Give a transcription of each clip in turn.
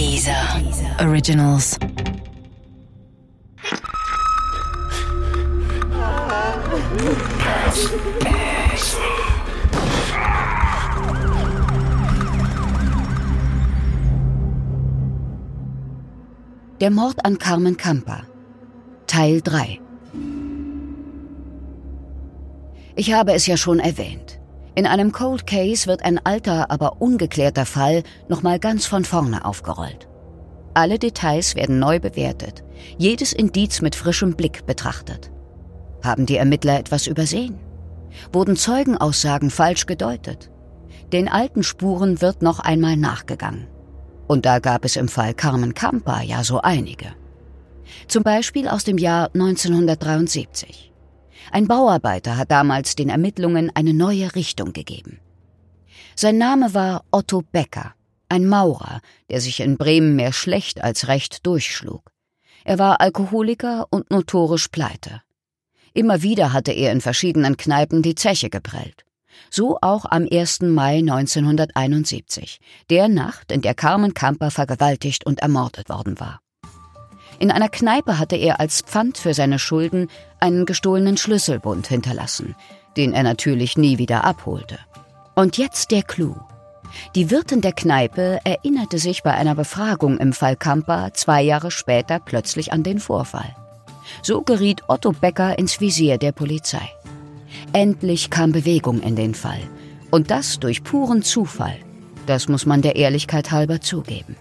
Dieser Originals. Der Mord an Carmen Campa. Teil 3. Ich habe es ja schon erwähnt. In einem Cold Case wird ein alter, aber ungeklärter Fall nochmal ganz von vorne aufgerollt. Alle Details werden neu bewertet, jedes Indiz mit frischem Blick betrachtet. Haben die Ermittler etwas übersehen? Wurden Zeugenaussagen falsch gedeutet? Den alten Spuren wird noch einmal nachgegangen. Und da gab es im Fall Carmen Campa ja so einige. Zum Beispiel aus dem Jahr 1973. Ein Bauarbeiter hat damals den Ermittlungen eine neue Richtung gegeben. Sein Name war Otto Becker, ein Maurer, der sich in Bremen mehr schlecht als recht durchschlug. Er war Alkoholiker und notorisch pleite. Immer wieder hatte er in verschiedenen Kneipen die Zeche geprellt. So auch am 1. Mai 1971, der Nacht, in der Carmen Kamper vergewaltigt und ermordet worden war. In einer Kneipe hatte er als Pfand für seine Schulden einen gestohlenen Schlüsselbund hinterlassen, den er natürlich nie wieder abholte. Und jetzt der Clou. Die Wirtin der Kneipe erinnerte sich bei einer Befragung im Fall Kamper zwei Jahre später plötzlich an den Vorfall. So geriet Otto Becker ins Visier der Polizei. Endlich kam Bewegung in den Fall. Und das durch puren Zufall. Das muss man der Ehrlichkeit halber zugeben.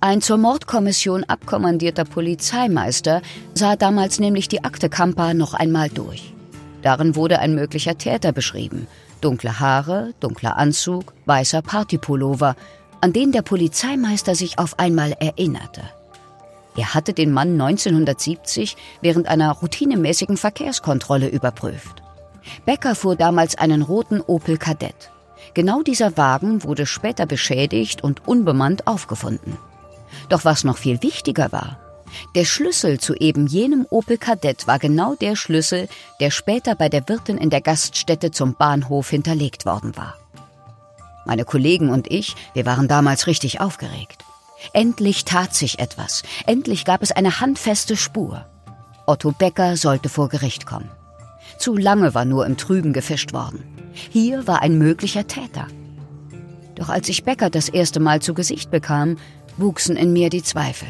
Ein zur Mordkommission abkommandierter Polizeimeister sah damals nämlich die Akte Kampa noch einmal durch. Darin wurde ein möglicher Täter beschrieben. Dunkle Haare, dunkler Anzug, weißer Partypullover, an den der Polizeimeister sich auf einmal erinnerte. Er hatte den Mann 1970 während einer routinemäßigen Verkehrskontrolle überprüft. Becker fuhr damals einen roten Opel Kadett. Genau dieser Wagen wurde später beschädigt und unbemannt aufgefunden. Doch was noch viel wichtiger war, der Schlüssel zu eben jenem Opel Kadett war genau der Schlüssel, der später bei der Wirtin in der Gaststätte zum Bahnhof hinterlegt worden war. Meine Kollegen und ich, wir waren damals richtig aufgeregt. Endlich tat sich etwas. Endlich gab es eine handfeste Spur. Otto Becker sollte vor Gericht kommen. Zu lange war nur im Trüben gefischt worden. Hier war ein möglicher Täter. Doch als ich Becker das erste Mal zu Gesicht bekam, wuchsen in mir die Zweifel.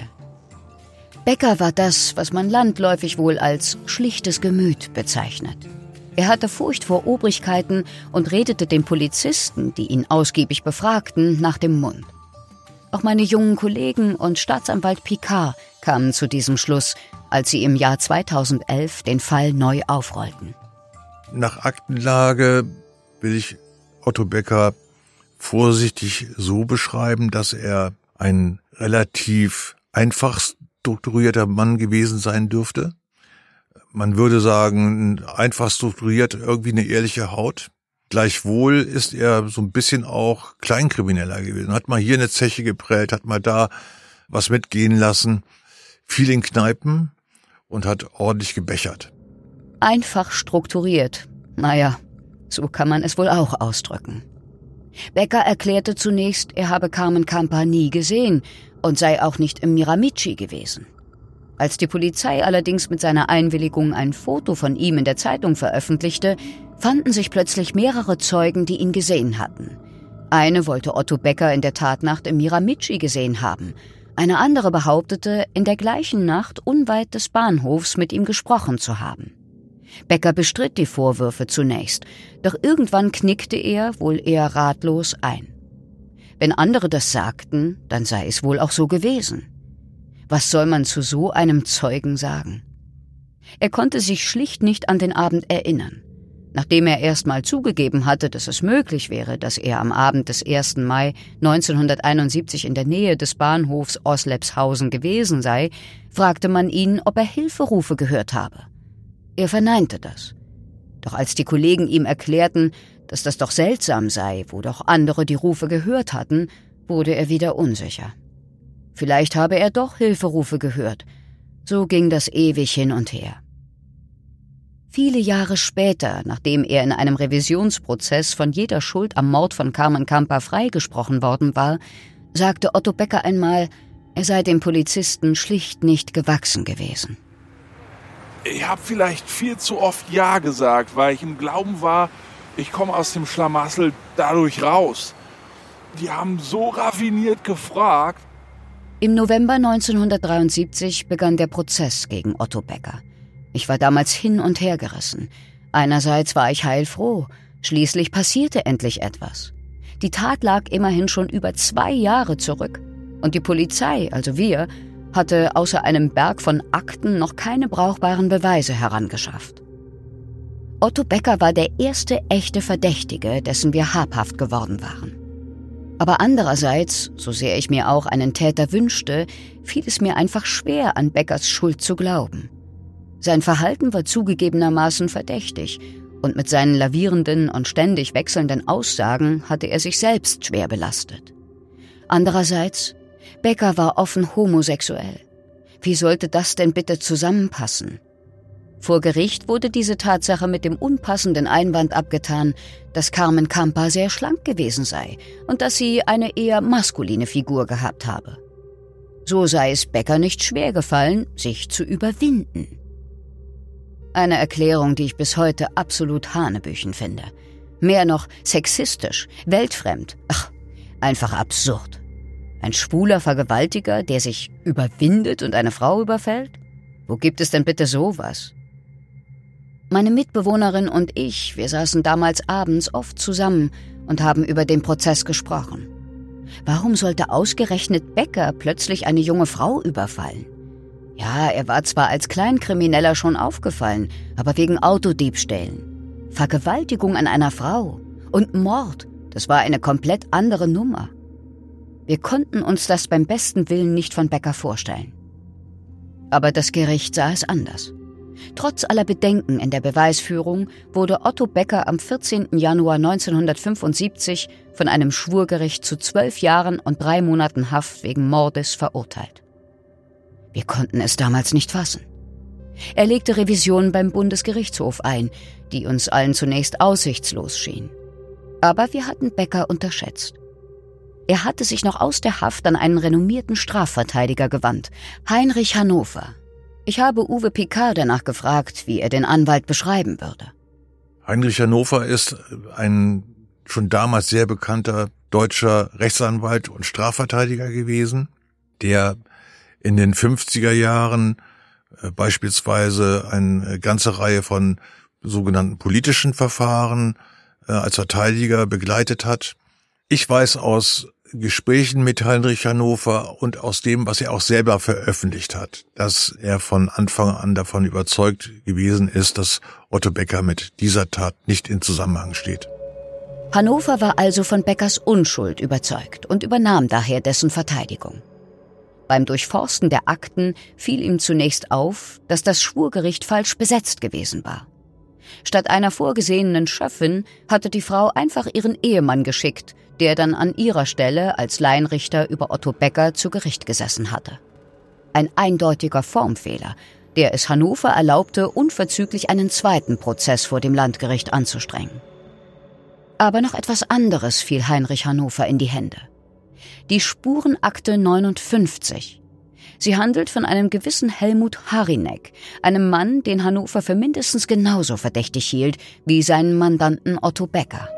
Becker war das, was man landläufig wohl als schlichtes Gemüt bezeichnet. Er hatte Furcht vor Obrigkeiten und redete den Polizisten, die ihn ausgiebig befragten, nach dem Mund. Auch meine jungen Kollegen und Staatsanwalt Picard kamen zu diesem Schluss, als sie im Jahr 2011 den Fall neu aufrollten. Nach Aktenlage will ich Otto Becker vorsichtig so beschreiben, dass er ein relativ einfach strukturierter Mann gewesen sein dürfte. Man würde sagen, einfach strukturiert, irgendwie eine ehrliche Haut. Gleichwohl ist er so ein bisschen auch Kleinkrimineller gewesen. Hat mal hier eine Zeche geprellt, hat mal da was mitgehen lassen. Viel in Kneipen und hat ordentlich gebechert. Einfach strukturiert. Naja, so kann man es wohl auch ausdrücken. Becker erklärte zunächst, er habe Carmen Campa nie gesehen und sei auch nicht im Miramichi gewesen. Als die Polizei allerdings mit seiner Einwilligung ein Foto von ihm in der Zeitung veröffentlichte, fanden sich plötzlich mehrere Zeugen, die ihn gesehen hatten. Eine wollte Otto Becker in der Tatnacht im Miramichi gesehen haben. Eine andere behauptete, in der gleichen Nacht unweit des Bahnhofs mit ihm gesprochen zu haben. Becker bestritt die Vorwürfe zunächst, doch irgendwann knickte er, wohl eher ratlos, ein. Wenn andere das sagten, dann sei es wohl auch so gewesen. Was soll man zu so einem Zeugen sagen? Er konnte sich schlicht nicht an den Abend erinnern. Nachdem er erstmal zugegeben hatte, dass es möglich wäre, dass er am Abend des 1. Mai 1971 in der Nähe des Bahnhofs Oslepshausen gewesen sei, fragte man ihn, ob er Hilferufe gehört habe. Er verneinte das. Doch als die Kollegen ihm erklärten, dass das doch seltsam sei, wo doch andere die Rufe gehört hatten, wurde er wieder unsicher. Vielleicht habe er doch Hilferufe gehört. So ging das ewig hin und her. Viele Jahre später, nachdem er in einem Revisionsprozess von jeder Schuld am Mord von Carmen Campa freigesprochen worden war, sagte Otto Becker einmal, er sei dem Polizisten schlicht nicht gewachsen gewesen. Ich habe vielleicht viel zu oft Ja gesagt, weil ich im Glauben war, ich komme aus dem Schlamassel dadurch raus. Die haben so raffiniert gefragt. Im November 1973 begann der Prozess gegen Otto Becker. Ich war damals hin und her gerissen. Einerseits war ich heilfroh, schließlich passierte endlich etwas. Die Tat lag immerhin schon über zwei Jahre zurück. Und die Polizei, also wir, hatte außer einem Berg von Akten noch keine brauchbaren Beweise herangeschafft. Otto Becker war der erste echte Verdächtige, dessen wir habhaft geworden waren. Aber andererseits, so sehr ich mir auch einen Täter wünschte, fiel es mir einfach schwer, an Beckers Schuld zu glauben. Sein Verhalten war zugegebenermaßen verdächtig, und mit seinen lavierenden und ständig wechselnden Aussagen hatte er sich selbst schwer belastet. Andererseits, Becker war offen homosexuell. Wie sollte das denn bitte zusammenpassen? Vor Gericht wurde diese Tatsache mit dem unpassenden Einwand abgetan, dass Carmen Campa sehr schlank gewesen sei und dass sie eine eher maskuline Figur gehabt habe. So sei es Becker nicht schwer gefallen, sich zu überwinden. Eine Erklärung, die ich bis heute absolut hanebüchen finde. Mehr noch sexistisch, weltfremd, ach, einfach absurd. Ein schwuler Vergewaltiger, der sich überwindet und eine Frau überfällt? Wo gibt es denn bitte sowas? Meine Mitbewohnerin und ich, wir saßen damals abends oft zusammen und haben über den Prozess gesprochen. Warum sollte ausgerechnet Becker plötzlich eine junge Frau überfallen? Ja, er war zwar als Kleinkrimineller schon aufgefallen, aber wegen Autodiebstählen. Vergewaltigung an einer Frau und Mord, das war eine komplett andere Nummer. Wir konnten uns das beim besten Willen nicht von Becker vorstellen. Aber das Gericht sah es anders. Trotz aller Bedenken in der Beweisführung wurde Otto Becker am 14. Januar 1975 von einem Schwurgericht zu zwölf Jahren und drei Monaten Haft wegen Mordes verurteilt. Wir konnten es damals nicht fassen. Er legte Revisionen beim Bundesgerichtshof ein, die uns allen zunächst aussichtslos schienen. Aber wir hatten Becker unterschätzt. Er hatte sich noch aus der Haft an einen renommierten Strafverteidiger gewandt, Heinrich Hannover. Ich habe Uwe Picard danach gefragt, wie er den Anwalt beschreiben würde. Heinrich Hannover ist ein schon damals sehr bekannter deutscher Rechtsanwalt und Strafverteidiger gewesen, der in den 50er Jahren äh, beispielsweise eine ganze Reihe von sogenannten politischen Verfahren äh, als Verteidiger begleitet hat. Ich weiß aus Gesprächen mit Heinrich Hannover und aus dem, was er auch selber veröffentlicht hat, dass er von Anfang an davon überzeugt gewesen ist, dass Otto Becker mit dieser Tat nicht in Zusammenhang steht. Hannover war also von Beckers Unschuld überzeugt und übernahm daher dessen Verteidigung. Beim Durchforsten der Akten fiel ihm zunächst auf, dass das Schwurgericht falsch besetzt gewesen war. Statt einer vorgesehenen Schöffin hatte die Frau einfach ihren Ehemann geschickt, der dann an ihrer Stelle als Laienrichter über Otto Becker zu Gericht gesessen hatte. Ein eindeutiger Formfehler, der es Hannover erlaubte, unverzüglich einen zweiten Prozess vor dem Landgericht anzustrengen. Aber noch etwas anderes fiel Heinrich Hannover in die Hände. Die Spurenakte 59. Sie handelt von einem gewissen Helmut Harinek, einem Mann, den Hannover für mindestens genauso verdächtig hielt wie seinen Mandanten Otto Becker.